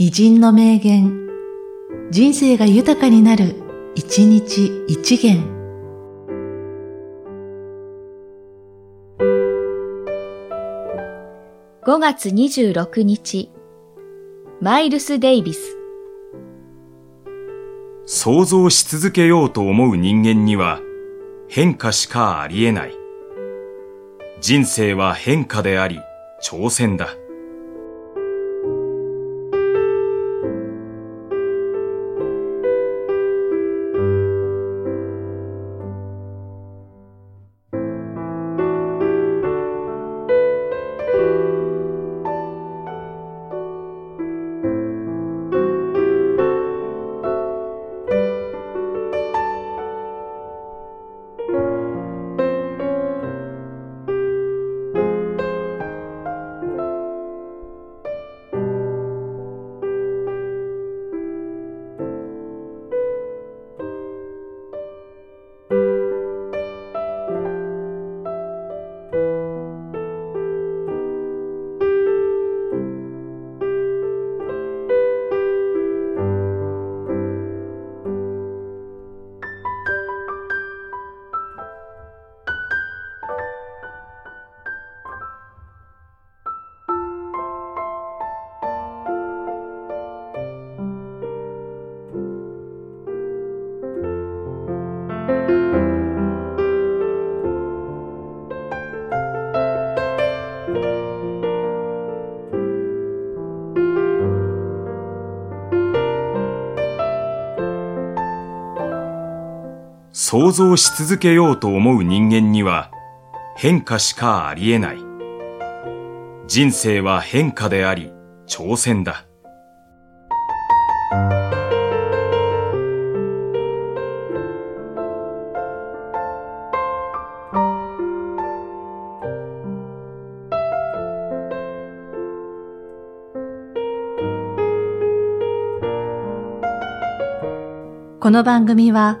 偉人の名言、人生が豊かになる、一日一元。5月26日、マイルス・デイビス。想像し続けようと思う人間には変化しかありえない。人生は変化であり、挑戦だ。想像し続けようと思う人間には変化しかありえない。人生は変化であり、挑戦だ。この番組は、